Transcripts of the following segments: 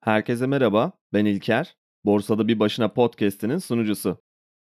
Herkese merhaba, ben İlker. Borsada Bir Başına podcast'inin sunucusu.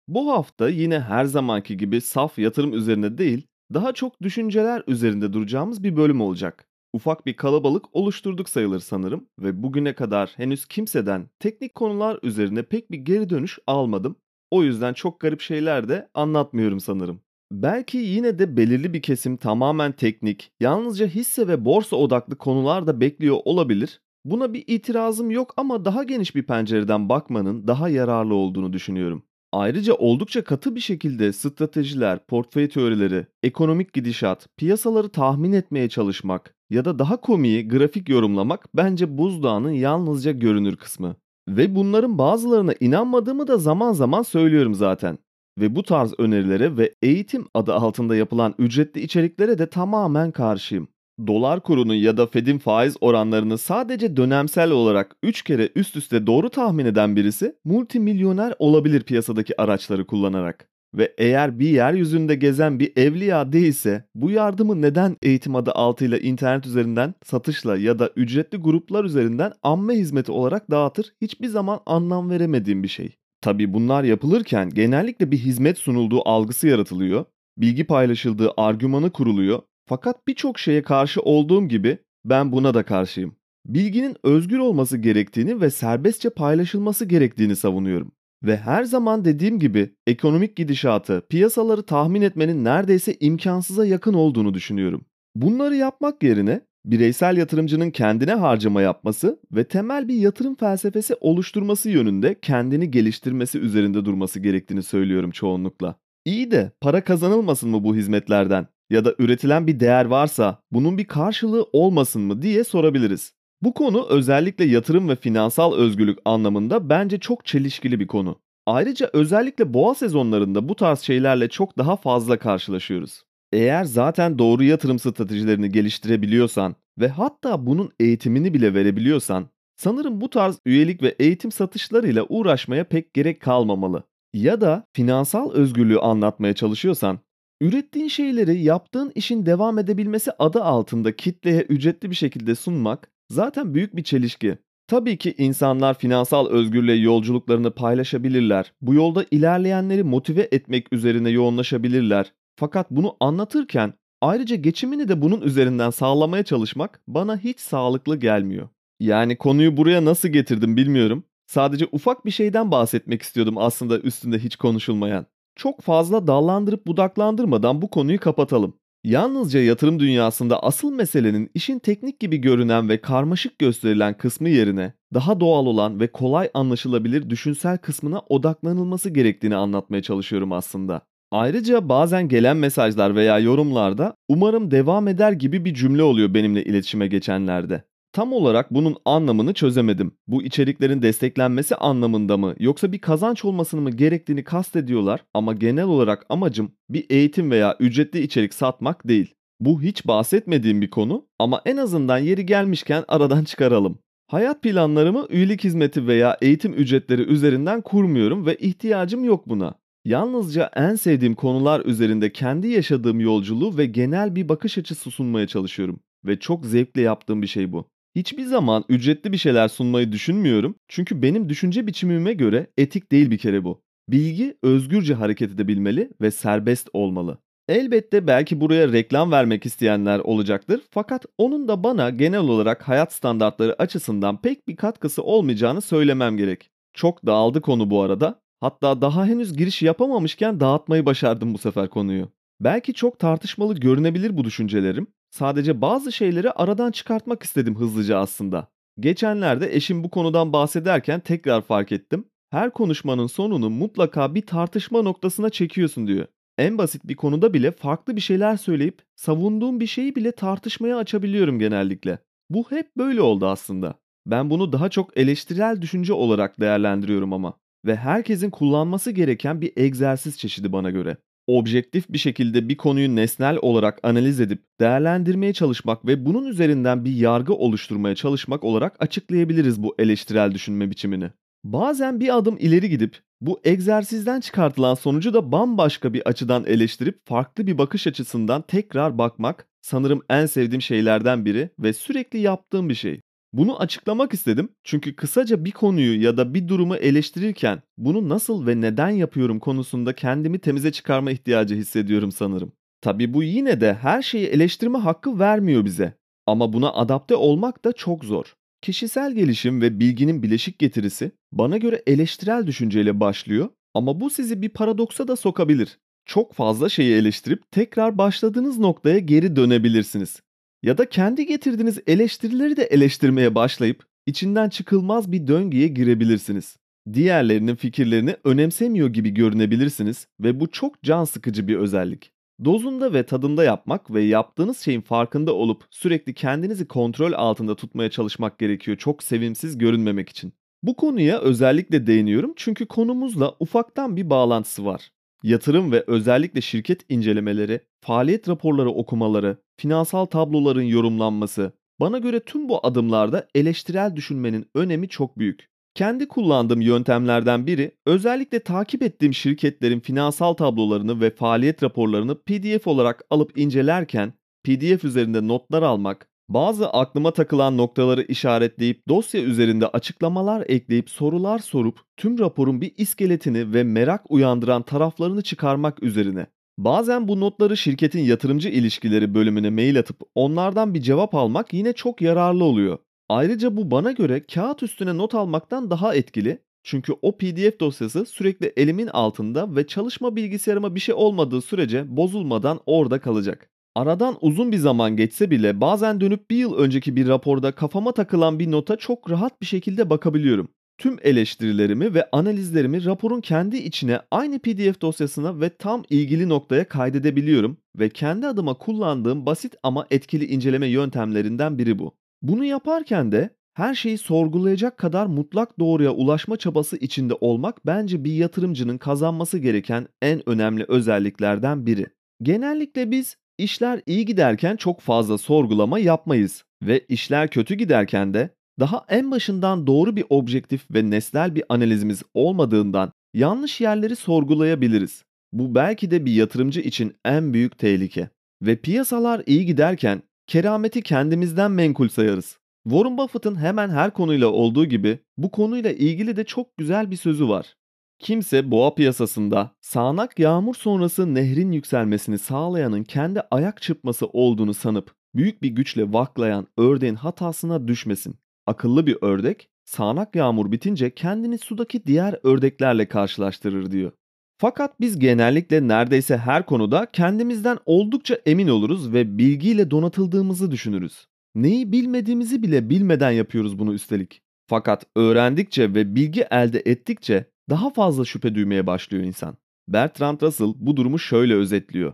Bu hafta yine her zamanki gibi saf yatırım üzerine değil, daha çok düşünceler üzerinde duracağımız bir bölüm olacak. Ufak bir kalabalık oluşturduk sayılır sanırım ve bugüne kadar henüz kimseden teknik konular üzerine pek bir geri dönüş almadım. O yüzden çok garip şeyler de anlatmıyorum sanırım. Belki yine de belirli bir kesim tamamen teknik, yalnızca hisse ve borsa odaklı konular da bekliyor olabilir Buna bir itirazım yok ama daha geniş bir pencereden bakmanın daha yararlı olduğunu düşünüyorum. Ayrıca oldukça katı bir şekilde stratejiler, portföy teorileri, ekonomik gidişat, piyasaları tahmin etmeye çalışmak ya da daha komiği grafik yorumlamak bence buzdağının yalnızca görünür kısmı. Ve bunların bazılarına inanmadığımı da zaman zaman söylüyorum zaten. Ve bu tarz önerilere ve eğitim adı altında yapılan ücretli içeriklere de tamamen karşıyım dolar kurunu ya da Fed'in faiz oranlarını sadece dönemsel olarak 3 kere üst üste doğru tahmin eden birisi multimilyoner olabilir piyasadaki araçları kullanarak. Ve eğer bir yeryüzünde gezen bir evliya değilse bu yardımı neden eğitim adı altıyla internet üzerinden satışla ya da ücretli gruplar üzerinden amme hizmeti olarak dağıtır hiçbir zaman anlam veremediğim bir şey. Tabi bunlar yapılırken genellikle bir hizmet sunulduğu algısı yaratılıyor, bilgi paylaşıldığı argümanı kuruluyor fakat birçok şeye karşı olduğum gibi ben buna da karşıyım. Bilginin özgür olması gerektiğini ve serbestçe paylaşılması gerektiğini savunuyorum. Ve her zaman dediğim gibi ekonomik gidişatı, piyasaları tahmin etmenin neredeyse imkansıza yakın olduğunu düşünüyorum. Bunları yapmak yerine bireysel yatırımcının kendine harcama yapması ve temel bir yatırım felsefesi oluşturması yönünde kendini geliştirmesi üzerinde durması gerektiğini söylüyorum çoğunlukla. İyi de para kazanılmasın mı bu hizmetlerden? Ya da üretilen bir değer varsa bunun bir karşılığı olmasın mı diye sorabiliriz. Bu konu özellikle yatırım ve finansal özgürlük anlamında bence çok çelişkili bir konu. Ayrıca özellikle boğa sezonlarında bu tarz şeylerle çok daha fazla karşılaşıyoruz. Eğer zaten doğru yatırım stratejilerini geliştirebiliyorsan ve hatta bunun eğitimini bile verebiliyorsan, sanırım bu tarz üyelik ve eğitim satışlarıyla uğraşmaya pek gerek kalmamalı. Ya da finansal özgürlüğü anlatmaya çalışıyorsan, Ürettiğin şeyleri yaptığın işin devam edebilmesi adı altında kitleye ücretli bir şekilde sunmak zaten büyük bir çelişki. Tabii ki insanlar finansal özgürlüğe yolculuklarını paylaşabilirler. Bu yolda ilerleyenleri motive etmek üzerine yoğunlaşabilirler. Fakat bunu anlatırken ayrıca geçimini de bunun üzerinden sağlamaya çalışmak bana hiç sağlıklı gelmiyor. Yani konuyu buraya nasıl getirdim bilmiyorum. Sadece ufak bir şeyden bahsetmek istiyordum aslında üstünde hiç konuşulmayan. Çok fazla dallandırıp budaklandırmadan bu konuyu kapatalım. Yalnızca yatırım dünyasında asıl meselenin işin teknik gibi görünen ve karmaşık gösterilen kısmı yerine daha doğal olan ve kolay anlaşılabilir düşünsel kısmına odaklanılması gerektiğini anlatmaya çalışıyorum aslında. Ayrıca bazen gelen mesajlar veya yorumlarda umarım devam eder gibi bir cümle oluyor benimle iletişime geçenlerde. Tam olarak bunun anlamını çözemedim. Bu içeriklerin desteklenmesi anlamında mı yoksa bir kazanç olmasını mı gerektiğini kastediyorlar ama genel olarak amacım bir eğitim veya ücretli içerik satmak değil. Bu hiç bahsetmediğim bir konu ama en azından yeri gelmişken aradan çıkaralım. Hayat planlarımı üyelik hizmeti veya eğitim ücretleri üzerinden kurmuyorum ve ihtiyacım yok buna. Yalnızca en sevdiğim konular üzerinde kendi yaşadığım yolculuğu ve genel bir bakış açısı sunmaya çalışıyorum ve çok zevkle yaptığım bir şey bu. Hiçbir zaman ücretli bir şeyler sunmayı düşünmüyorum. Çünkü benim düşünce biçimime göre etik değil bir kere bu. Bilgi özgürce hareket edebilmeli ve serbest olmalı. Elbette belki buraya reklam vermek isteyenler olacaktır fakat onun da bana genel olarak hayat standartları açısından pek bir katkısı olmayacağını söylemem gerek. Çok dağıldı konu bu arada. Hatta daha henüz giriş yapamamışken dağıtmayı başardım bu sefer konuyu. Belki çok tartışmalı görünebilir bu düşüncelerim Sadece bazı şeyleri aradan çıkartmak istedim hızlıca aslında. Geçenlerde eşim bu konudan bahsederken tekrar fark ettim. Her konuşmanın sonunu mutlaka bir tartışma noktasına çekiyorsun diyor. En basit bir konuda bile farklı bir şeyler söyleyip savunduğum bir şeyi bile tartışmaya açabiliyorum genellikle. Bu hep böyle oldu aslında. Ben bunu daha çok eleştirel düşünce olarak değerlendiriyorum ama ve herkesin kullanması gereken bir egzersiz çeşidi bana göre objektif bir şekilde bir konuyu nesnel olarak analiz edip değerlendirmeye çalışmak ve bunun üzerinden bir yargı oluşturmaya çalışmak olarak açıklayabiliriz bu eleştirel düşünme biçimini. Bazen bir adım ileri gidip bu egzersizden çıkartılan sonucu da bambaşka bir açıdan eleştirip farklı bir bakış açısından tekrar bakmak sanırım en sevdiğim şeylerden biri ve sürekli yaptığım bir şey. Bunu açıklamak istedim çünkü kısaca bir konuyu ya da bir durumu eleştirirken bunu nasıl ve neden yapıyorum konusunda kendimi temize çıkarma ihtiyacı hissediyorum sanırım. Tabi bu yine de her şeyi eleştirme hakkı vermiyor bize. Ama buna adapte olmak da çok zor. Kişisel gelişim ve bilginin bileşik getirisi bana göre eleştirel düşünceyle başlıyor ama bu sizi bir paradoksa da sokabilir. Çok fazla şeyi eleştirip tekrar başladığınız noktaya geri dönebilirsiniz. Ya da kendi getirdiğiniz eleştirileri de eleştirmeye başlayıp içinden çıkılmaz bir döngüye girebilirsiniz. Diğerlerinin fikirlerini önemsemiyor gibi görünebilirsiniz ve bu çok can sıkıcı bir özellik. Dozunda ve tadında yapmak ve yaptığınız şeyin farkında olup sürekli kendinizi kontrol altında tutmaya çalışmak gerekiyor çok sevimsiz görünmemek için. Bu konuya özellikle değiniyorum çünkü konumuzla ufaktan bir bağlantısı var. Yatırım ve özellikle şirket incelemeleri, faaliyet raporları okumaları, finansal tabloların yorumlanması, bana göre tüm bu adımlarda eleştirel düşünmenin önemi çok büyük. Kendi kullandığım yöntemlerden biri özellikle takip ettiğim şirketlerin finansal tablolarını ve faaliyet raporlarını PDF olarak alıp incelerken PDF üzerinde notlar almak, bazı aklıma takılan noktaları işaretleyip dosya üzerinde açıklamalar ekleyip sorular sorup tüm raporun bir iskeletini ve merak uyandıran taraflarını çıkarmak üzerine. Bazen bu notları şirketin yatırımcı ilişkileri bölümüne mail atıp onlardan bir cevap almak yine çok yararlı oluyor. Ayrıca bu bana göre kağıt üstüne not almaktan daha etkili. Çünkü o PDF dosyası sürekli elimin altında ve çalışma bilgisayarıma bir şey olmadığı sürece bozulmadan orada kalacak. Aradan uzun bir zaman geçse bile bazen dönüp bir yıl önceki bir raporda kafama takılan bir nota çok rahat bir şekilde bakabiliyorum. Tüm eleştirilerimi ve analizlerimi raporun kendi içine aynı PDF dosyasına ve tam ilgili noktaya kaydedebiliyorum ve kendi adıma kullandığım basit ama etkili inceleme yöntemlerinden biri bu. Bunu yaparken de her şeyi sorgulayacak kadar mutlak doğruya ulaşma çabası içinde olmak bence bir yatırımcının kazanması gereken en önemli özelliklerden biri. Genellikle biz işler iyi giderken çok fazla sorgulama yapmayız ve işler kötü giderken de daha en başından doğru bir objektif ve nesnel bir analizimiz olmadığından yanlış yerleri sorgulayabiliriz. Bu belki de bir yatırımcı için en büyük tehlike. Ve piyasalar iyi giderken kerameti kendimizden menkul sayarız. Warren Buffett'ın hemen her konuyla olduğu gibi bu konuyla ilgili de çok güzel bir sözü var. Kimse boğa piyasasında sağanak yağmur sonrası nehrin yükselmesini sağlayanın kendi ayak çırpması olduğunu sanıp büyük bir güçle vaklayan ördeğin hatasına düşmesin. Akıllı bir ördek sağanak yağmur bitince kendini sudaki diğer ördeklerle karşılaştırır diyor. Fakat biz genellikle neredeyse her konuda kendimizden oldukça emin oluruz ve bilgiyle donatıldığımızı düşünürüz. Neyi bilmediğimizi bile bilmeden yapıyoruz bunu üstelik. Fakat öğrendikçe ve bilgi elde ettikçe daha fazla şüphe duymaya başlıyor insan. Bertrand Russell bu durumu şöyle özetliyor.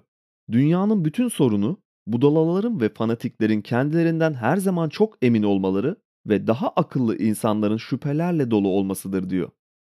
Dünyanın bütün sorunu budalaların ve fanatiklerin kendilerinden her zaman çok emin olmaları ve daha akıllı insanların şüphelerle dolu olmasıdır diyor.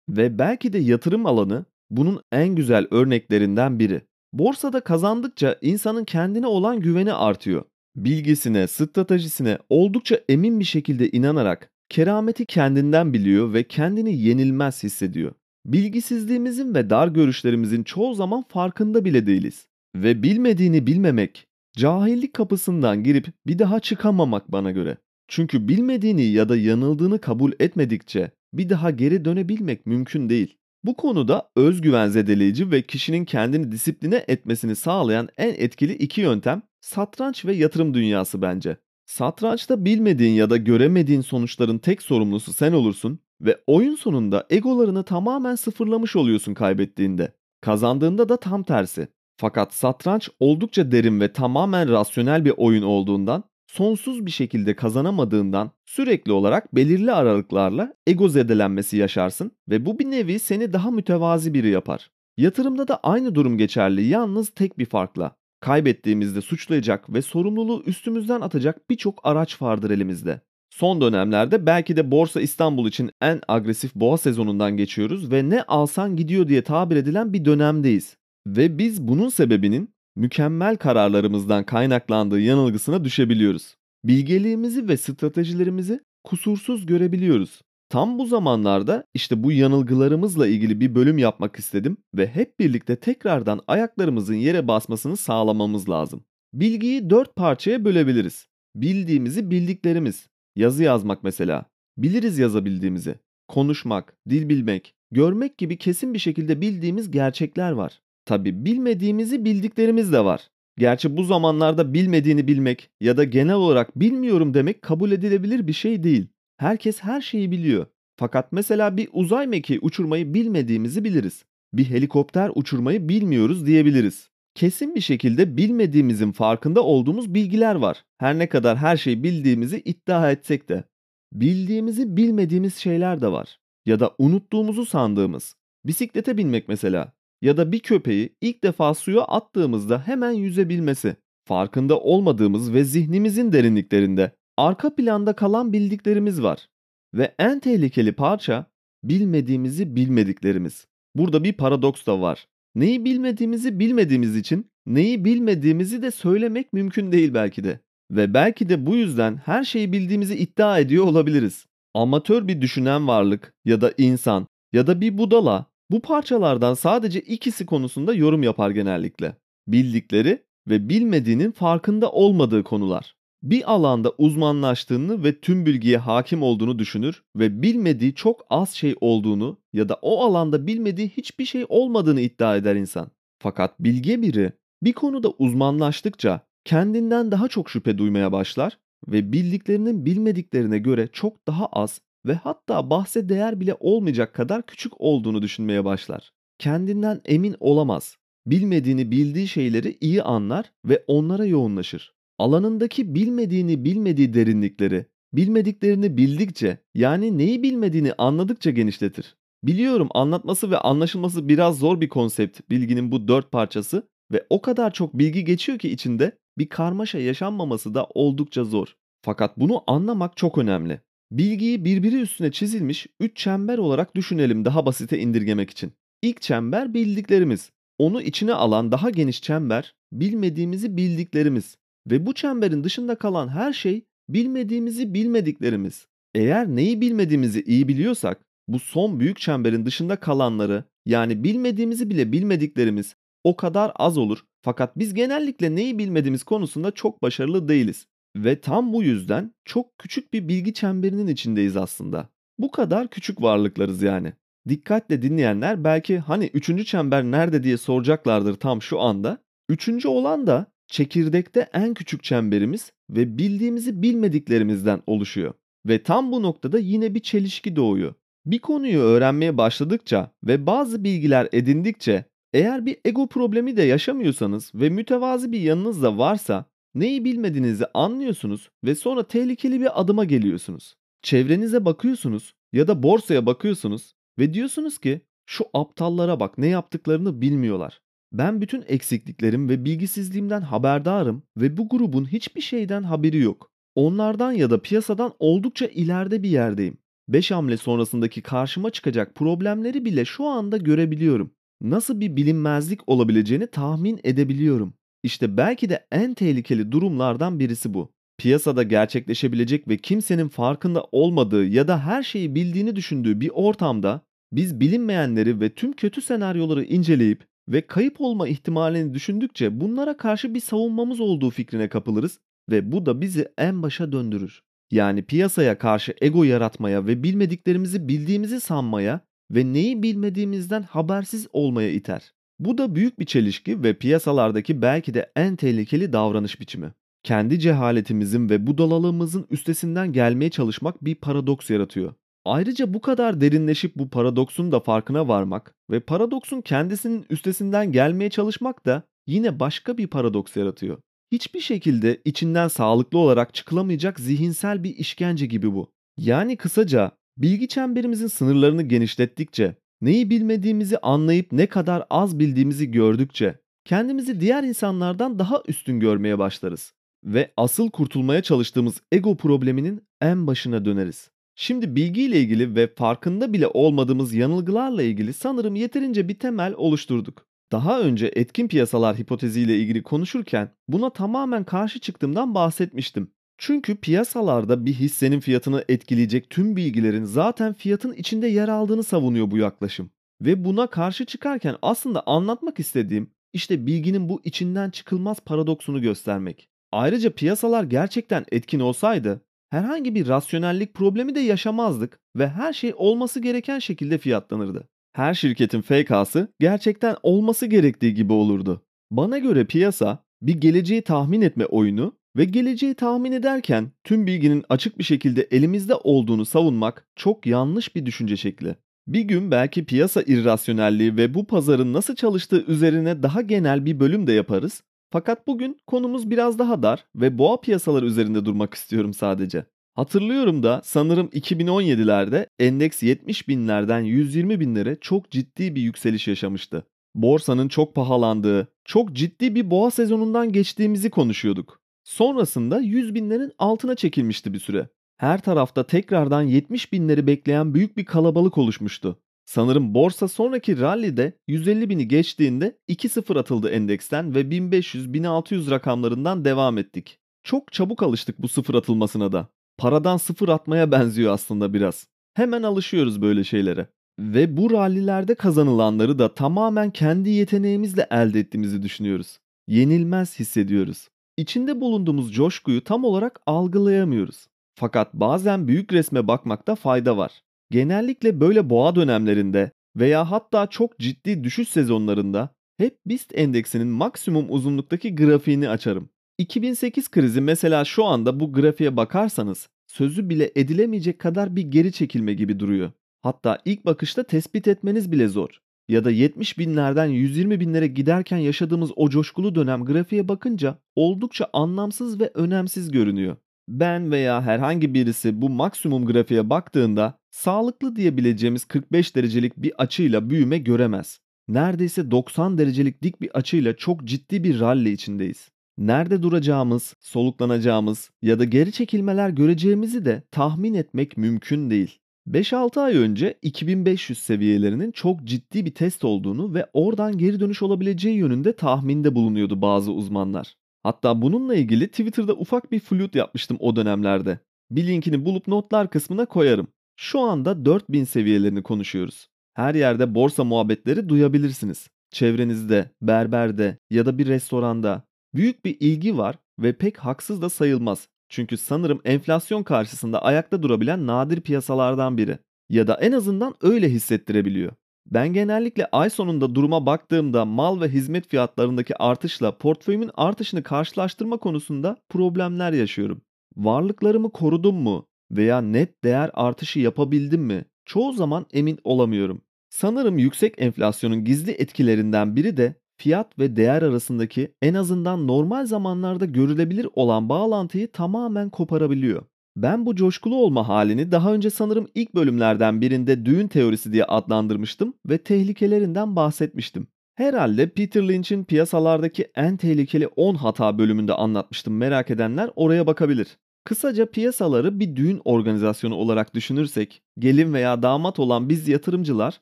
Ve belki de yatırım alanı bunun en güzel örneklerinden biri. Borsada kazandıkça insanın kendine olan güveni artıyor. Bilgisine, stratejisine oldukça emin bir şekilde inanarak kerameti kendinden biliyor ve kendini yenilmez hissediyor. Bilgisizliğimizin ve dar görüşlerimizin çoğu zaman farkında bile değiliz. Ve bilmediğini bilmemek, cahillik kapısından girip bir daha çıkamamak bana göre. Çünkü bilmediğini ya da yanıldığını kabul etmedikçe bir daha geri dönebilmek mümkün değil. Bu konuda özgüven zedeleyici ve kişinin kendini disipline etmesini sağlayan en etkili iki yöntem satranç ve yatırım dünyası bence. Satrançta bilmediğin ya da göremediğin sonuçların tek sorumlusu sen olursun ve oyun sonunda egolarını tamamen sıfırlamış oluyorsun kaybettiğinde. Kazandığında da tam tersi. Fakat satranç oldukça derin ve tamamen rasyonel bir oyun olduğundan sonsuz bir şekilde kazanamadığından sürekli olarak belirli aralıklarla ego zedelenmesi yaşarsın ve bu bir nevi seni daha mütevazi biri yapar. Yatırımda da aynı durum geçerli yalnız tek bir farkla. Kaybettiğimizde suçlayacak ve sorumluluğu üstümüzden atacak birçok araç vardır elimizde. Son dönemlerde belki de Borsa İstanbul için en agresif boğa sezonundan geçiyoruz ve ne alsan gidiyor diye tabir edilen bir dönemdeyiz. Ve biz bunun sebebinin mükemmel kararlarımızdan kaynaklandığı yanılgısına düşebiliyoruz. Bilgeliğimizi ve stratejilerimizi kusursuz görebiliyoruz. Tam bu zamanlarda işte bu yanılgılarımızla ilgili bir bölüm yapmak istedim ve hep birlikte tekrardan ayaklarımızın yere basmasını sağlamamız lazım. Bilgiyi dört parçaya bölebiliriz. Bildiğimizi bildiklerimiz, Yazı yazmak mesela. Biliriz yazabildiğimizi. Konuşmak, dil bilmek, görmek gibi kesin bir şekilde bildiğimiz gerçekler var. Tabi bilmediğimizi bildiklerimiz de var. Gerçi bu zamanlarda bilmediğini bilmek ya da genel olarak bilmiyorum demek kabul edilebilir bir şey değil. Herkes her şeyi biliyor. Fakat mesela bir uzay mekiği uçurmayı bilmediğimizi biliriz. Bir helikopter uçurmayı bilmiyoruz diyebiliriz. Kesin bir şekilde bilmediğimizin farkında olduğumuz bilgiler var. Her ne kadar her şeyi bildiğimizi iddia etsek de. Bildiğimizi bilmediğimiz şeyler de var. Ya da unuttuğumuzu sandığımız. Bisiklete binmek mesela. Ya da bir köpeği ilk defa suya attığımızda hemen yüzebilmesi. Farkında olmadığımız ve zihnimizin derinliklerinde arka planda kalan bildiklerimiz var. Ve en tehlikeli parça bilmediğimizi bilmediklerimiz. Burada bir paradoks da var. Neyi bilmediğimizi bilmediğimiz için neyi bilmediğimizi de söylemek mümkün değil belki de. Ve belki de bu yüzden her şeyi bildiğimizi iddia ediyor olabiliriz. Amatör bir düşünen varlık ya da insan ya da bir budala bu parçalardan sadece ikisi konusunda yorum yapar genellikle. Bildikleri ve bilmediğinin farkında olmadığı konular bir alanda uzmanlaştığını ve tüm bilgiye hakim olduğunu düşünür ve bilmediği çok az şey olduğunu ya da o alanda bilmediği hiçbir şey olmadığını iddia eder insan. Fakat bilge biri bir konuda uzmanlaştıkça kendinden daha çok şüphe duymaya başlar ve bildiklerinin bilmediklerine göre çok daha az ve hatta bahse değer bile olmayacak kadar küçük olduğunu düşünmeye başlar. Kendinden emin olamaz. Bilmediğini bildiği şeyleri iyi anlar ve onlara yoğunlaşır alanındaki bilmediğini bilmediği derinlikleri, bilmediklerini bildikçe yani neyi bilmediğini anladıkça genişletir. Biliyorum anlatması ve anlaşılması biraz zor bir konsept bilginin bu dört parçası ve o kadar çok bilgi geçiyor ki içinde bir karmaşa yaşanmaması da oldukça zor. Fakat bunu anlamak çok önemli. Bilgiyi birbiri üstüne çizilmiş 3 çember olarak düşünelim daha basite indirgemek için. İlk çember bildiklerimiz. Onu içine alan daha geniş çember bilmediğimizi bildiklerimiz. Ve bu çemberin dışında kalan her şey bilmediğimizi bilmediklerimiz. Eğer neyi bilmediğimizi iyi biliyorsak bu son büyük çemberin dışında kalanları yani bilmediğimizi bile bilmediklerimiz o kadar az olur. Fakat biz genellikle neyi bilmediğimiz konusunda çok başarılı değiliz. Ve tam bu yüzden çok küçük bir bilgi çemberinin içindeyiz aslında. Bu kadar küçük varlıklarız yani. Dikkatle dinleyenler belki hani üçüncü çember nerede diye soracaklardır tam şu anda. Üçüncü olan da çekirdekte en küçük çemberimiz ve bildiğimizi bilmediklerimizden oluşuyor. Ve tam bu noktada yine bir çelişki doğuyor. Bir konuyu öğrenmeye başladıkça ve bazı bilgiler edindikçe eğer bir ego problemi de yaşamıyorsanız ve mütevazi bir yanınız da varsa neyi bilmediğinizi anlıyorsunuz ve sonra tehlikeli bir adıma geliyorsunuz. Çevrenize bakıyorsunuz ya da borsaya bakıyorsunuz ve diyorsunuz ki şu aptallara bak ne yaptıklarını bilmiyorlar. Ben bütün eksikliklerim ve bilgisizliğimden haberdarım ve bu grubun hiçbir şeyden haberi yok. Onlardan ya da piyasadan oldukça ileride bir yerdeyim. 5 hamle sonrasındaki karşıma çıkacak problemleri bile şu anda görebiliyorum. Nasıl bir bilinmezlik olabileceğini tahmin edebiliyorum. İşte belki de en tehlikeli durumlardan birisi bu. Piyasada gerçekleşebilecek ve kimsenin farkında olmadığı ya da her şeyi bildiğini düşündüğü bir ortamda biz bilinmeyenleri ve tüm kötü senaryoları inceleyip ve kayıp olma ihtimalini düşündükçe bunlara karşı bir savunmamız olduğu fikrine kapılırız ve bu da bizi en başa döndürür. Yani piyasaya karşı ego yaratmaya ve bilmediklerimizi bildiğimizi sanmaya ve neyi bilmediğimizden habersiz olmaya iter. Bu da büyük bir çelişki ve piyasalardaki belki de en tehlikeli davranış biçimi. Kendi cehaletimizin ve budalalığımızın üstesinden gelmeye çalışmak bir paradoks yaratıyor. Ayrıca bu kadar derinleşip bu paradoksun da farkına varmak ve paradoksun kendisinin üstesinden gelmeye çalışmak da yine başka bir paradoks yaratıyor. Hiçbir şekilde içinden sağlıklı olarak çıkılamayacak zihinsel bir işkence gibi bu. Yani kısaca bilgi çemberimizin sınırlarını genişlettikçe, neyi bilmediğimizi anlayıp ne kadar az bildiğimizi gördükçe kendimizi diğer insanlardan daha üstün görmeye başlarız ve asıl kurtulmaya çalıştığımız ego probleminin en başına döneriz. Şimdi bilgiyle ilgili ve farkında bile olmadığımız yanılgılarla ilgili sanırım yeterince bir temel oluşturduk. Daha önce etkin piyasalar hipoteziyle ilgili konuşurken buna tamamen karşı çıktığımdan bahsetmiştim. Çünkü piyasalarda bir hissenin fiyatını etkileyecek tüm bilgilerin zaten fiyatın içinde yer aldığını savunuyor bu yaklaşım. Ve buna karşı çıkarken aslında anlatmak istediğim işte bilginin bu içinden çıkılmaz paradoksunu göstermek. Ayrıca piyasalar gerçekten etkin olsaydı Herhangi bir rasyonellik problemi de yaşamazdık ve her şey olması gereken şekilde fiyatlanırdı. Her şirketin FK'sı gerçekten olması gerektiği gibi olurdu. Bana göre piyasa bir geleceği tahmin etme oyunu ve geleceği tahmin ederken tüm bilginin açık bir şekilde elimizde olduğunu savunmak çok yanlış bir düşünce şekli. Bir gün belki piyasa irrasyonelliği ve bu pazarın nasıl çalıştığı üzerine daha genel bir bölüm de yaparız. Fakat bugün konumuz biraz daha dar ve boğa piyasaları üzerinde durmak istiyorum sadece. Hatırlıyorum da sanırım 2017'lerde endeks 70 binlerden 120 binlere çok ciddi bir yükseliş yaşamıştı. Borsanın çok pahalandığı, çok ciddi bir boğa sezonundan geçtiğimizi konuşuyorduk. Sonrasında 100 binlerin altına çekilmişti bir süre. Her tarafta tekrardan 70 binleri bekleyen büyük bir kalabalık oluşmuştu. Sanırım borsa sonraki rallide 150 bini geçtiğinde 2-0 atıldı endeksten ve 1500-1600 rakamlarından devam ettik. Çok çabuk alıştık bu sıfır atılmasına da. Paradan sıfır atmaya benziyor aslında biraz. Hemen alışıyoruz böyle şeylere. Ve bu rallilerde kazanılanları da tamamen kendi yeteneğimizle elde ettiğimizi düşünüyoruz. Yenilmez hissediyoruz. İçinde bulunduğumuz coşkuyu tam olarak algılayamıyoruz. Fakat bazen büyük resme bakmakta fayda var. Genellikle böyle boğa dönemlerinde veya hatta çok ciddi düşüş sezonlarında hep BIST endeksinin maksimum uzunluktaki grafiğini açarım. 2008 krizi mesela şu anda bu grafiğe bakarsanız sözü bile edilemeyecek kadar bir geri çekilme gibi duruyor. Hatta ilk bakışta tespit etmeniz bile zor. Ya da 70 binlerden 120 binlere giderken yaşadığımız o coşkulu dönem grafiğe bakınca oldukça anlamsız ve önemsiz görünüyor. Ben veya herhangi birisi bu maksimum grafiğe baktığında sağlıklı diyebileceğimiz 45 derecelik bir açıyla büyüme göremez. Neredeyse 90 derecelik dik bir açıyla çok ciddi bir rally içindeyiz. Nerede duracağımız, soluklanacağımız ya da geri çekilmeler göreceğimizi de tahmin etmek mümkün değil. 5-6 ay önce 2500 seviyelerinin çok ciddi bir test olduğunu ve oradan geri dönüş olabileceği yönünde tahminde bulunuyordu bazı uzmanlar. Hatta bununla ilgili Twitter'da ufak bir flüt yapmıştım o dönemlerde. Bir linkini bulup notlar kısmına koyarım. Şu anda 4000 seviyelerini konuşuyoruz. Her yerde borsa muhabbetleri duyabilirsiniz. Çevrenizde, berberde ya da bir restoranda. Büyük bir ilgi var ve pek haksız da sayılmaz. Çünkü sanırım enflasyon karşısında ayakta durabilen nadir piyasalardan biri. Ya da en azından öyle hissettirebiliyor. Ben genellikle ay sonunda duruma baktığımda mal ve hizmet fiyatlarındaki artışla portföyümün artışını karşılaştırma konusunda problemler yaşıyorum. Varlıklarımı korudum mu veya net değer artışı yapabildim mi? Çoğu zaman emin olamıyorum. Sanırım yüksek enflasyonun gizli etkilerinden biri de fiyat ve değer arasındaki en azından normal zamanlarda görülebilir olan bağlantıyı tamamen koparabiliyor. Ben bu coşkulu olma halini daha önce sanırım ilk bölümlerden birinde düğün teorisi diye adlandırmıştım ve tehlikelerinden bahsetmiştim. Herhalde Peter Lynch'in piyasalardaki en tehlikeli 10 hata bölümünde anlatmıştım merak edenler oraya bakabilir. Kısaca piyasaları bir düğün organizasyonu olarak düşünürsek, gelin veya damat olan biz yatırımcılar,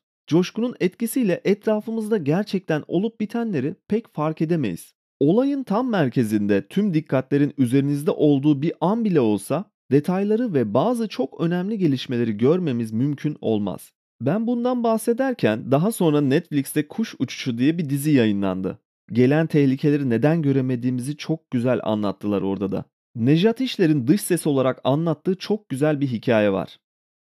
coşkunun etkisiyle etrafımızda gerçekten olup bitenleri pek fark edemeyiz. Olayın tam merkezinde tüm dikkatlerin üzerinizde olduğu bir an bile olsa detayları ve bazı çok önemli gelişmeleri görmemiz mümkün olmaz. Ben bundan bahsederken daha sonra Netflix'te Kuş Uçuşu diye bir dizi yayınlandı. Gelen tehlikeleri neden göremediğimizi çok güzel anlattılar orada da. Nejat İşler'in dış ses olarak anlattığı çok güzel bir hikaye var.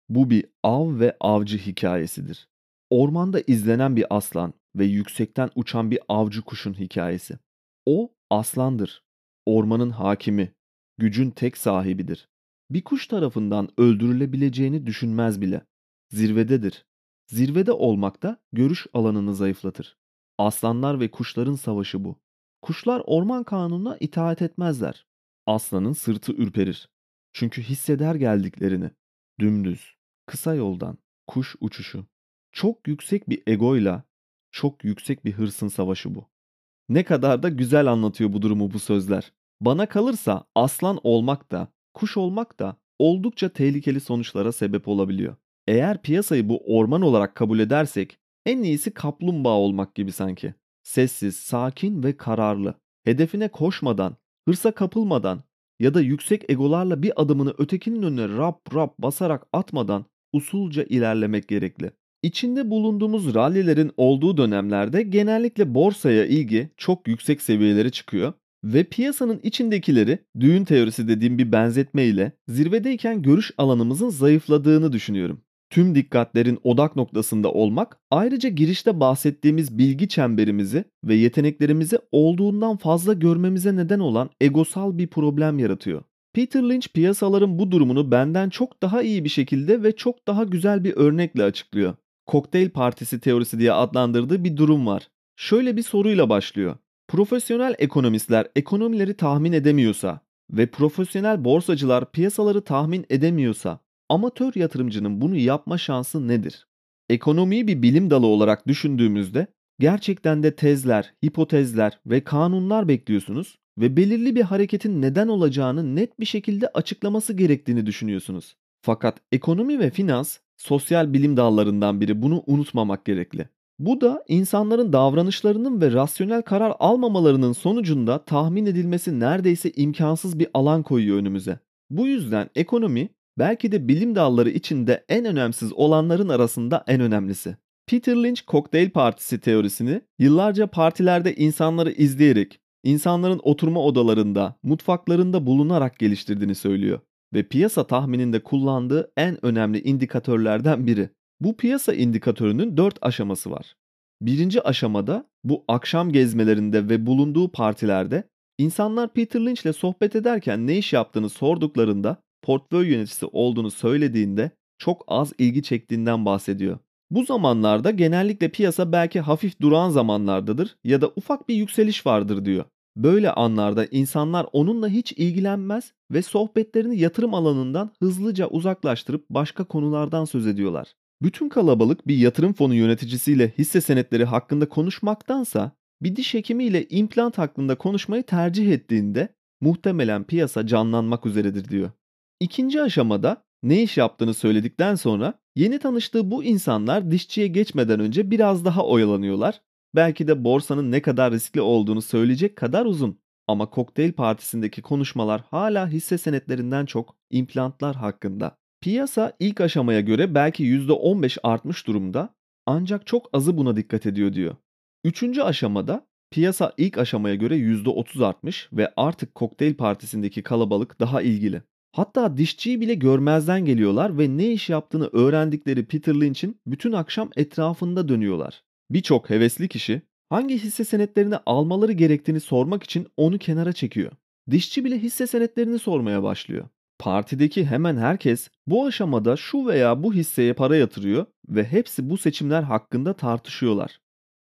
Bu bir av ve avcı hikayesidir. Ormanda izlenen bir aslan ve yüksekten uçan bir avcı kuşun hikayesi. O aslandır. Ormanın hakimi, gücün tek sahibidir bir kuş tarafından öldürülebileceğini düşünmez bile. Zirvededir. Zirvede olmak da görüş alanını zayıflatır. Aslanlar ve kuşların savaşı bu. Kuşlar orman kanununa itaat etmezler. Aslanın sırtı ürperir. Çünkü hisseder geldiklerini. Dümdüz, kısa yoldan, kuş uçuşu. Çok yüksek bir egoyla, çok yüksek bir hırsın savaşı bu. Ne kadar da güzel anlatıyor bu durumu bu sözler. Bana kalırsa aslan olmak da, kuş olmak da oldukça tehlikeli sonuçlara sebep olabiliyor. Eğer piyasayı bu orman olarak kabul edersek en iyisi kaplumbağa olmak gibi sanki. Sessiz, sakin ve kararlı. Hedefine koşmadan, hırsa kapılmadan ya da yüksek egolarla bir adımını ötekinin önüne rap rap basarak atmadan usulca ilerlemek gerekli. İçinde bulunduğumuz rallilerin olduğu dönemlerde genellikle borsaya ilgi çok yüksek seviyelere çıkıyor Ve piyasanın içindekileri düğün teorisi dediğim bir benzetme ile zirvedeyken görüş alanımızın zayıfladığını düşünüyorum. Tüm dikkatlerin odak noktasında olmak ayrıca girişte bahsettiğimiz bilgi çemberimizi ve yeteneklerimizi olduğundan fazla görmemize neden olan egosal bir problem yaratıyor. Peter Lynch piyasaların bu durumunu benden çok daha iyi bir şekilde ve çok daha güzel bir örnekle açıklıyor. Kokteyl partisi teorisi diye adlandırdığı bir durum var. Şöyle bir soruyla başlıyor. Profesyonel ekonomistler ekonomileri tahmin edemiyorsa ve profesyonel borsacılar piyasaları tahmin edemiyorsa amatör yatırımcının bunu yapma şansı nedir? Ekonomiyi bir bilim dalı olarak düşündüğümüzde gerçekten de tezler, hipotezler ve kanunlar bekliyorsunuz ve belirli bir hareketin neden olacağını net bir şekilde açıklaması gerektiğini düşünüyorsunuz. Fakat ekonomi ve finans sosyal bilim dallarından biri bunu unutmamak gerekli. Bu da insanların davranışlarının ve rasyonel karar almamalarının sonucunda tahmin edilmesi neredeyse imkansız bir alan koyuyor önümüze. Bu yüzden ekonomi belki de bilim dalları içinde en önemsiz olanların arasında en önemlisi. Peter Lynch kokteyl partisi teorisini yıllarca partilerde insanları izleyerek, insanların oturma odalarında, mutfaklarında bulunarak geliştirdiğini söylüyor ve piyasa tahmininde kullandığı en önemli indikatörlerden biri. Bu piyasa indikatörünün 4 aşaması var. Birinci aşamada bu akşam gezmelerinde ve bulunduğu partilerde insanlar Peter Lynch ile sohbet ederken ne iş yaptığını sorduklarında portföy yöneticisi olduğunu söylediğinde çok az ilgi çektiğinden bahsediyor. Bu zamanlarda genellikle piyasa belki hafif durağan zamanlardadır ya da ufak bir yükseliş vardır diyor. Böyle anlarda insanlar onunla hiç ilgilenmez ve sohbetlerini yatırım alanından hızlıca uzaklaştırıp başka konulardan söz ediyorlar. Bütün kalabalık bir yatırım fonu yöneticisiyle hisse senetleri hakkında konuşmaktansa bir diş hekimiyle implant hakkında konuşmayı tercih ettiğinde muhtemelen piyasa canlanmak üzeredir diyor. İkinci aşamada ne iş yaptığını söyledikten sonra yeni tanıştığı bu insanlar dişçiye geçmeden önce biraz daha oyalanıyorlar. Belki de borsanın ne kadar riskli olduğunu söyleyecek kadar uzun. Ama kokteyl partisindeki konuşmalar hala hisse senetlerinden çok implantlar hakkında. Piyasa ilk aşamaya göre belki %15 artmış durumda ancak çok azı buna dikkat ediyor diyor. Üçüncü aşamada piyasa ilk aşamaya göre %30 artmış ve artık kokteyl partisindeki kalabalık daha ilgili. Hatta dişçiyi bile görmezden geliyorlar ve ne iş yaptığını öğrendikleri Peter Lynch'in bütün akşam etrafında dönüyorlar. Birçok hevesli kişi hangi hisse senetlerini almaları gerektiğini sormak için onu kenara çekiyor. Dişçi bile hisse senetlerini sormaya başlıyor. Partideki hemen herkes bu aşamada şu veya bu hisseye para yatırıyor ve hepsi bu seçimler hakkında tartışıyorlar.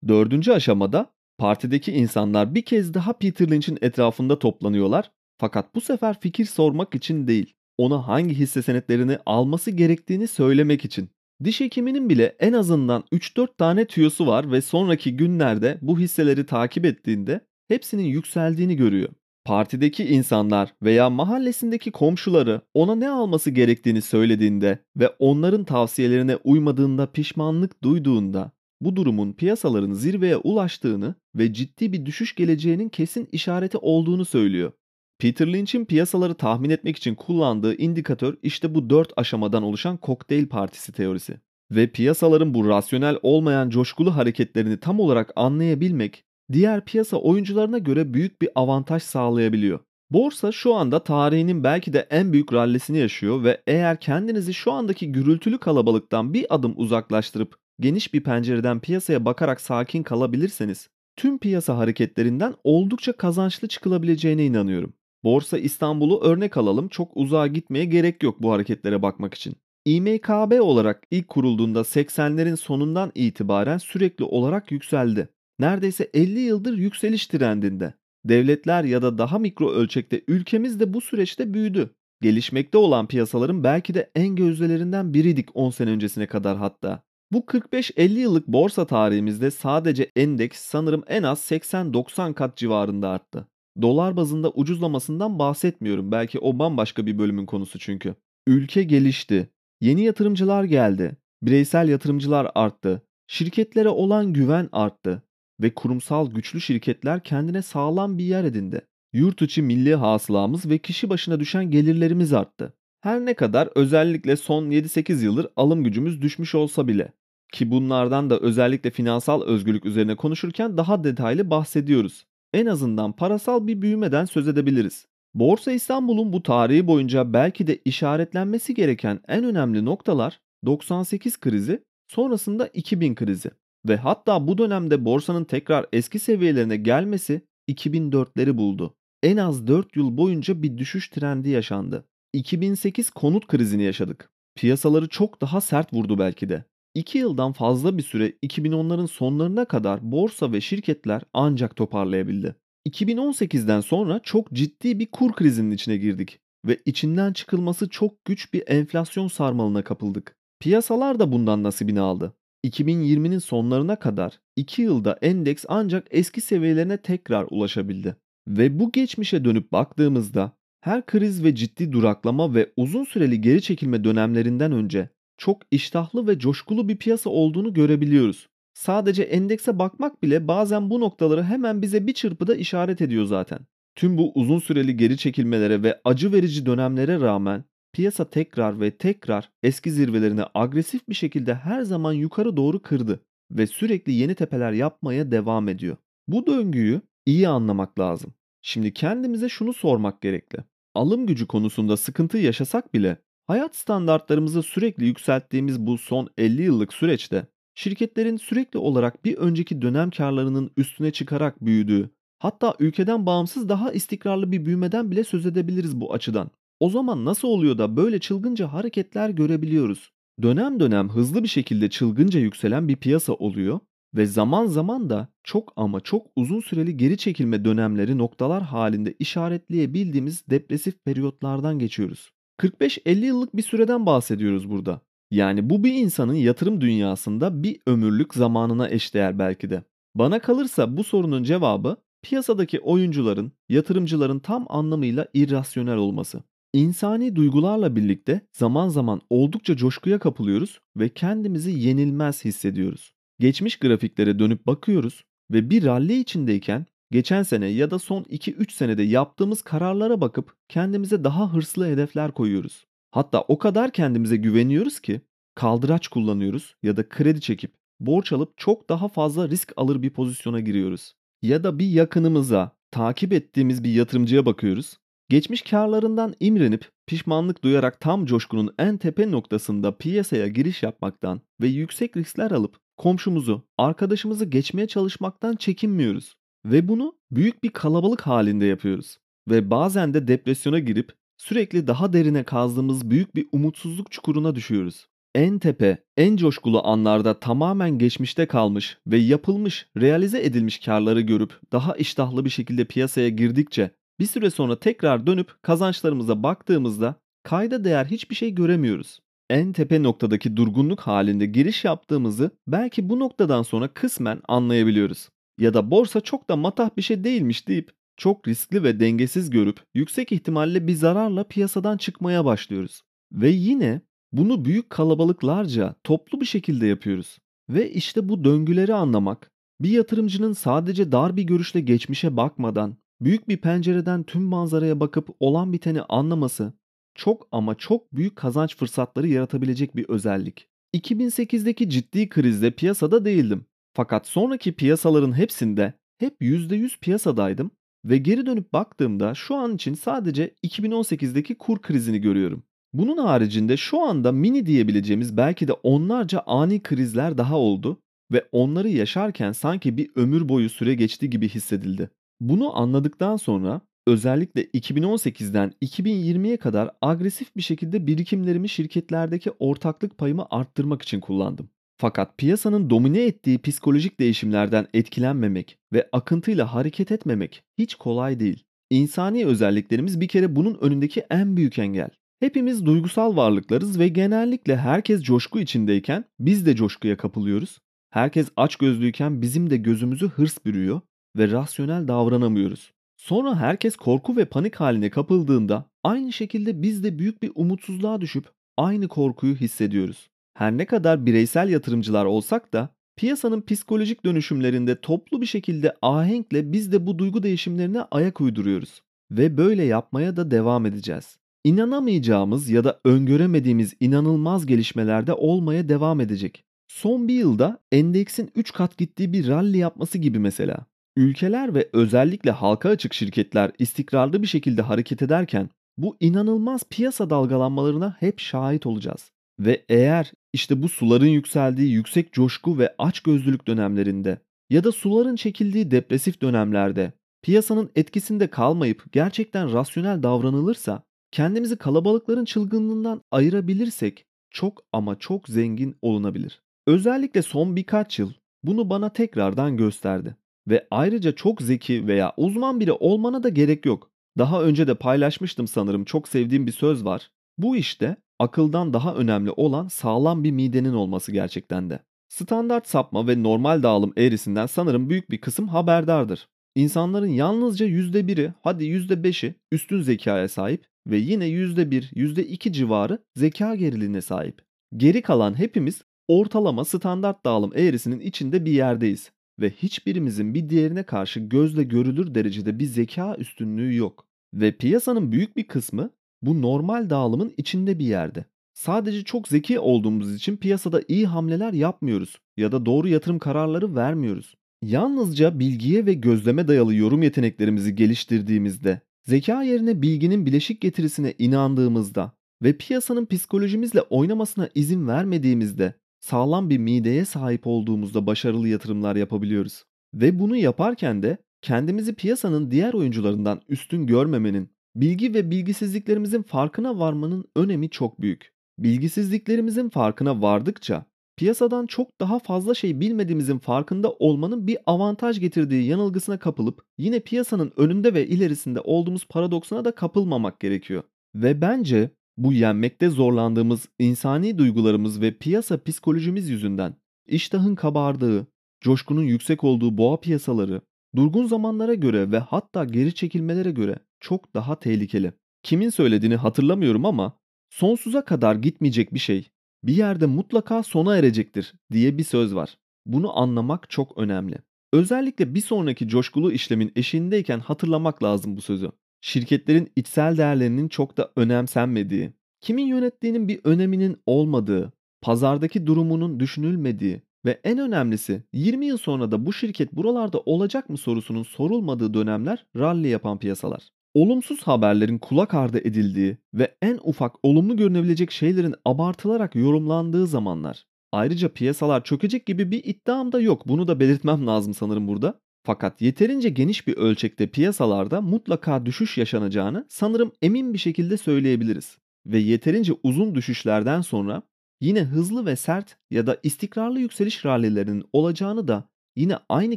Dördüncü aşamada partideki insanlar bir kez daha Peter Lynch'in etrafında toplanıyorlar fakat bu sefer fikir sormak için değil, ona hangi hisse senetlerini alması gerektiğini söylemek için. Diş hekiminin bile en azından 3-4 tane tüyosu var ve sonraki günlerde bu hisseleri takip ettiğinde hepsinin yükseldiğini görüyor. Partideki insanlar veya mahallesindeki komşuları ona ne alması gerektiğini söylediğinde ve onların tavsiyelerine uymadığında pişmanlık duyduğunda bu durumun piyasaların zirveye ulaştığını ve ciddi bir düşüş geleceğinin kesin işareti olduğunu söylüyor. Peter Lynch'in piyasaları tahmin etmek için kullandığı indikatör işte bu dört aşamadan oluşan kokteyl partisi teorisi. Ve piyasaların bu rasyonel olmayan coşkulu hareketlerini tam olarak anlayabilmek diğer piyasa oyuncularına göre büyük bir avantaj sağlayabiliyor. Borsa şu anda tarihinin belki de en büyük rallisini yaşıyor ve eğer kendinizi şu andaki gürültülü kalabalıktan bir adım uzaklaştırıp geniş bir pencereden piyasaya bakarak sakin kalabilirseniz tüm piyasa hareketlerinden oldukça kazançlı çıkılabileceğine inanıyorum. Borsa İstanbul'u örnek alalım. Çok uzağa gitmeye gerek yok bu hareketlere bakmak için. İMKB olarak ilk kurulduğunda 80'lerin sonundan itibaren sürekli olarak yükseldi. Neredeyse 50 yıldır yükseliş trendinde. Devletler ya da daha mikro ölçekte ülkemiz de bu süreçte büyüdü. Gelişmekte olan piyasaların belki de en gözdelerinden biriydik 10 sene öncesine kadar hatta. Bu 45-50 yıllık borsa tarihimizde sadece endeks sanırım en az 80-90 kat civarında arttı. Dolar bazında ucuzlamasından bahsetmiyorum. Belki o bambaşka bir bölümün konusu çünkü. Ülke gelişti. Yeni yatırımcılar geldi. Bireysel yatırımcılar arttı. Şirketlere olan güven arttı ve kurumsal güçlü şirketler kendine sağlam bir yer edindi. Yurt içi milli hasılamız ve kişi başına düşen gelirlerimiz arttı. Her ne kadar özellikle son 7-8 yıldır alım gücümüz düşmüş olsa bile ki bunlardan da özellikle finansal özgürlük üzerine konuşurken daha detaylı bahsediyoruz. en azından parasal bir büyümeden söz edebiliriz. Borsa İstanbul'un bu tarihi boyunca belki de işaretlenmesi gereken en önemli noktalar 98 krizi, sonrasında 2000 krizi ve hatta bu dönemde borsanın tekrar eski seviyelerine gelmesi 2004'leri buldu. En az 4 yıl boyunca bir düşüş trendi yaşandı. 2008 konut krizini yaşadık. Piyasaları çok daha sert vurdu belki de. 2 yıldan fazla bir süre 2010'ların sonlarına kadar borsa ve şirketler ancak toparlayabildi. 2018'den sonra çok ciddi bir kur krizinin içine girdik ve içinden çıkılması çok güç bir enflasyon sarmalına kapıldık. Piyasalar da bundan nasibini aldı. 2020'nin sonlarına kadar 2 yılda endeks ancak eski seviyelerine tekrar ulaşabildi. Ve bu geçmişe dönüp baktığımızda her kriz ve ciddi duraklama ve uzun süreli geri çekilme dönemlerinden önce çok iştahlı ve coşkulu bir piyasa olduğunu görebiliyoruz. Sadece endekse bakmak bile bazen bu noktaları hemen bize bir çırpıda işaret ediyor zaten. Tüm bu uzun süreli geri çekilmelere ve acı verici dönemlere rağmen piyasa tekrar ve tekrar eski zirvelerini agresif bir şekilde her zaman yukarı doğru kırdı ve sürekli yeni tepeler yapmaya devam ediyor. Bu döngüyü iyi anlamak lazım. Şimdi kendimize şunu sormak gerekli. Alım gücü konusunda sıkıntı yaşasak bile hayat standartlarımızı sürekli yükselttiğimiz bu son 50 yıllık süreçte şirketlerin sürekli olarak bir önceki dönem karlarının üstüne çıkarak büyüdüğü, hatta ülkeden bağımsız daha istikrarlı bir büyümeden bile söz edebiliriz bu açıdan. O zaman nasıl oluyor da böyle çılgınca hareketler görebiliyoruz? Dönem dönem hızlı bir şekilde çılgınca yükselen bir piyasa oluyor ve zaman zaman da çok ama çok uzun süreli geri çekilme dönemleri noktalar halinde işaretleyebildiğimiz depresif periyotlardan geçiyoruz. 45-50 yıllık bir süreden bahsediyoruz burada. Yani bu bir insanın yatırım dünyasında bir ömürlük zamanına eşdeğer belki de. Bana kalırsa bu sorunun cevabı piyasadaki oyuncuların, yatırımcıların tam anlamıyla irrasyonel olması. İnsani duygularla birlikte zaman zaman oldukça coşkuya kapılıyoruz ve kendimizi yenilmez hissediyoruz. Geçmiş grafiklere dönüp bakıyoruz ve bir ralli içindeyken geçen sene ya da son 2-3 senede yaptığımız kararlara bakıp kendimize daha hırslı hedefler koyuyoruz. Hatta o kadar kendimize güveniyoruz ki kaldıraç kullanıyoruz ya da kredi çekip borç alıp çok daha fazla risk alır bir pozisyona giriyoruz. Ya da bir yakınımıza, takip ettiğimiz bir yatırımcıya bakıyoruz. Geçmiş karlarından imrenip pişmanlık duyarak tam coşkunun en tepe noktasında piyasaya giriş yapmaktan ve yüksek riskler alıp komşumuzu, arkadaşımızı geçmeye çalışmaktan çekinmiyoruz. Ve bunu büyük bir kalabalık halinde yapıyoruz. Ve bazen de depresyona girip sürekli daha derine kazdığımız büyük bir umutsuzluk çukuruna düşüyoruz. En tepe, en coşkulu anlarda tamamen geçmişte kalmış ve yapılmış, realize edilmiş karları görüp daha iştahlı bir şekilde piyasaya girdikçe bir süre sonra tekrar dönüp kazançlarımıza baktığımızda kayda değer hiçbir şey göremiyoruz. En tepe noktadaki durgunluk halinde giriş yaptığımızı belki bu noktadan sonra kısmen anlayabiliyoruz. Ya da borsa çok da matah bir şey değilmiş deyip çok riskli ve dengesiz görüp yüksek ihtimalle bir zararla piyasadan çıkmaya başlıyoruz. Ve yine bunu büyük kalabalıklarca toplu bir şekilde yapıyoruz. Ve işte bu döngüleri anlamak, bir yatırımcının sadece dar bir görüşle geçmişe bakmadan, büyük bir pencereden tüm manzaraya bakıp olan biteni anlaması, çok ama çok büyük kazanç fırsatları yaratabilecek bir özellik. 2008'deki ciddi krizde piyasada değildim. Fakat sonraki piyasaların hepsinde hep %100 piyasadaydım ve geri dönüp baktığımda şu an için sadece 2018'deki kur krizini görüyorum. Bunun haricinde şu anda mini diyebileceğimiz belki de onlarca ani krizler daha oldu ve onları yaşarken sanki bir ömür boyu süre geçti gibi hissedildi. Bunu anladıktan sonra özellikle 2018'den 2020'ye kadar agresif bir şekilde birikimlerimi şirketlerdeki ortaklık payımı arttırmak için kullandım. Fakat piyasanın domine ettiği psikolojik değişimlerden etkilenmemek ve akıntıyla hareket etmemek hiç kolay değil. İnsani özelliklerimiz bir kere bunun önündeki en büyük engel. Hepimiz duygusal varlıklarız ve genellikle herkes coşku içindeyken biz de coşkuya kapılıyoruz. Herkes aç gözlüyken bizim de gözümüzü hırs bürüyor ve rasyonel davranamıyoruz. Sonra herkes korku ve panik haline kapıldığında aynı şekilde biz de büyük bir umutsuzluğa düşüp aynı korkuyu hissediyoruz. Her ne kadar bireysel yatırımcılar olsak da piyasanın psikolojik dönüşümlerinde toplu bir şekilde ahenkle biz de bu duygu değişimlerine ayak uyduruyoruz ve böyle yapmaya da devam edeceğiz. İnanamayacağımız ya da öngöremediğimiz inanılmaz gelişmelerde olmaya devam edecek. Son bir yılda endeksin 3 kat gittiği bir rally yapması gibi mesela. Ülkeler ve özellikle halka açık şirketler istikrarlı bir şekilde hareket ederken bu inanılmaz piyasa dalgalanmalarına hep şahit olacağız. Ve eğer işte bu suların yükseldiği yüksek coşku ve açgözlülük dönemlerinde ya da suların çekildiği depresif dönemlerde piyasanın etkisinde kalmayıp gerçekten rasyonel davranılırsa kendimizi kalabalıkların çılgınlığından ayırabilirsek çok ama çok zengin olunabilir. Özellikle son birkaç yıl bunu bana tekrardan gösterdi. Ve ayrıca çok zeki veya uzman biri olmana da gerek yok. Daha önce de paylaşmıştım sanırım çok sevdiğim bir söz var. Bu işte akıldan daha önemli olan sağlam bir midenin olması gerçekten de. Standart sapma ve normal dağılım eğrisinden sanırım büyük bir kısım haberdardır. İnsanların yalnızca %1'i hadi %5'i üstün zekaya sahip ve yine %1, %2 civarı zeka geriliğine sahip. Geri kalan hepimiz ortalama standart dağılım eğrisinin içinde bir yerdeyiz ve hiçbirimizin bir diğerine karşı gözle görülür derecede bir zeka üstünlüğü yok. Ve piyasanın büyük bir kısmı bu normal dağılımın içinde bir yerde. Sadece çok zeki olduğumuz için piyasada iyi hamleler yapmıyoruz ya da doğru yatırım kararları vermiyoruz. Yalnızca bilgiye ve gözleme dayalı yorum yeteneklerimizi geliştirdiğimizde, zeka yerine bilginin bileşik getirisine inandığımızda ve piyasanın psikolojimizle oynamasına izin vermediğimizde sağlam bir mideye sahip olduğumuzda başarılı yatırımlar yapabiliyoruz. Ve bunu yaparken de kendimizi piyasanın diğer oyuncularından üstün görmemenin, bilgi ve bilgisizliklerimizin farkına varmanın önemi çok büyük. Bilgisizliklerimizin farkına vardıkça piyasadan çok daha fazla şey bilmediğimizin farkında olmanın bir avantaj getirdiği yanılgısına kapılıp yine piyasanın önünde ve ilerisinde olduğumuz paradoksuna da kapılmamak gerekiyor. Ve bence bu yenmekte zorlandığımız insani duygularımız ve piyasa psikolojimiz yüzünden iştahın kabardığı, coşkunun yüksek olduğu boğa piyasaları durgun zamanlara göre ve hatta geri çekilmelere göre çok daha tehlikeli. Kimin söylediğini hatırlamıyorum ama sonsuza kadar gitmeyecek bir şey bir yerde mutlaka sona erecektir diye bir söz var. Bunu anlamak çok önemli. Özellikle bir sonraki coşkulu işlemin eşiğindeyken hatırlamak lazım bu sözü şirketlerin içsel değerlerinin çok da önemsenmediği, kimin yönettiğinin bir öneminin olmadığı, pazardaki durumunun düşünülmediği ve en önemlisi 20 yıl sonra da bu şirket buralarda olacak mı sorusunun sorulmadığı dönemler rally yapan piyasalar. Olumsuz haberlerin kulak ardı edildiği ve en ufak olumlu görünebilecek şeylerin abartılarak yorumlandığı zamanlar. Ayrıca piyasalar çökecek gibi bir iddiam da yok. Bunu da belirtmem lazım sanırım burada. Fakat yeterince geniş bir ölçekte piyasalarda mutlaka düşüş yaşanacağını sanırım emin bir şekilde söyleyebiliriz. Ve yeterince uzun düşüşlerden sonra yine hızlı ve sert ya da istikrarlı yükseliş rallilerinin olacağını da yine aynı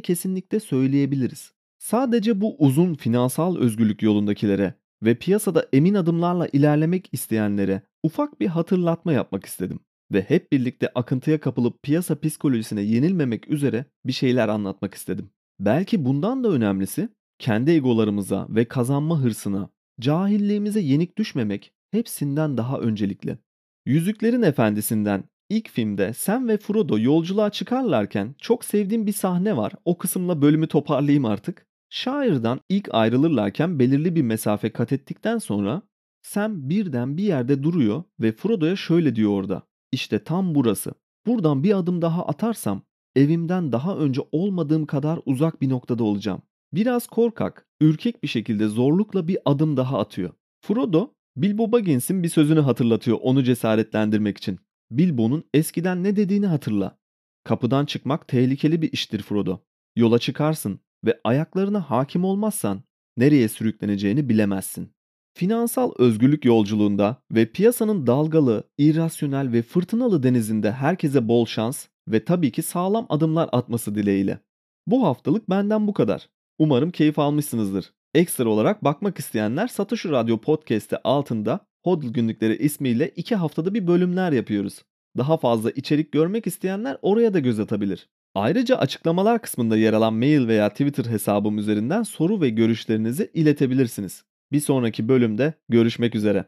kesinlikle söyleyebiliriz. Sadece bu uzun finansal özgürlük yolundakilere ve piyasada emin adımlarla ilerlemek isteyenlere ufak bir hatırlatma yapmak istedim ve hep birlikte akıntıya kapılıp piyasa psikolojisine yenilmemek üzere bir şeyler anlatmak istedim. Belki bundan da önemlisi kendi egolarımıza ve kazanma hırsına, cahilliğimize yenik düşmemek hepsinden daha öncelikli. Yüzüklerin Efendisi'nden ilk filmde Sam ve Frodo yolculuğa çıkarlarken çok sevdiğim bir sahne var. O kısımla bölümü toparlayayım artık. Şairden ilk ayrılırlarken belirli bir mesafe kat ettikten sonra Sam birden bir yerde duruyor ve Frodo'ya şöyle diyor orada. İşte tam burası. Buradan bir adım daha atarsam evimden daha önce olmadığım kadar uzak bir noktada olacağım. Biraz korkak, ürkek bir şekilde zorlukla bir adım daha atıyor. Frodo, Bilbo Baggins'in bir sözünü hatırlatıyor onu cesaretlendirmek için. Bilbo'nun eskiden ne dediğini hatırla. Kapıdan çıkmak tehlikeli bir iştir Frodo. Yola çıkarsın ve ayaklarına hakim olmazsan nereye sürükleneceğini bilemezsin. Finansal özgürlük yolculuğunda ve piyasanın dalgalı, irrasyonel ve fırtınalı denizinde herkese bol şans ve tabii ki sağlam adımlar atması dileğiyle. Bu haftalık benden bu kadar. Umarım keyif almışsınızdır. Ekstra olarak bakmak isteyenler Satoshi Radyo Podcast'te altında Hodl günlükleri ismiyle 2 haftada bir bölümler yapıyoruz. Daha fazla içerik görmek isteyenler oraya da göz atabilir. Ayrıca açıklamalar kısmında yer alan mail veya Twitter hesabım üzerinden soru ve görüşlerinizi iletebilirsiniz. Bir sonraki bölümde görüşmek üzere.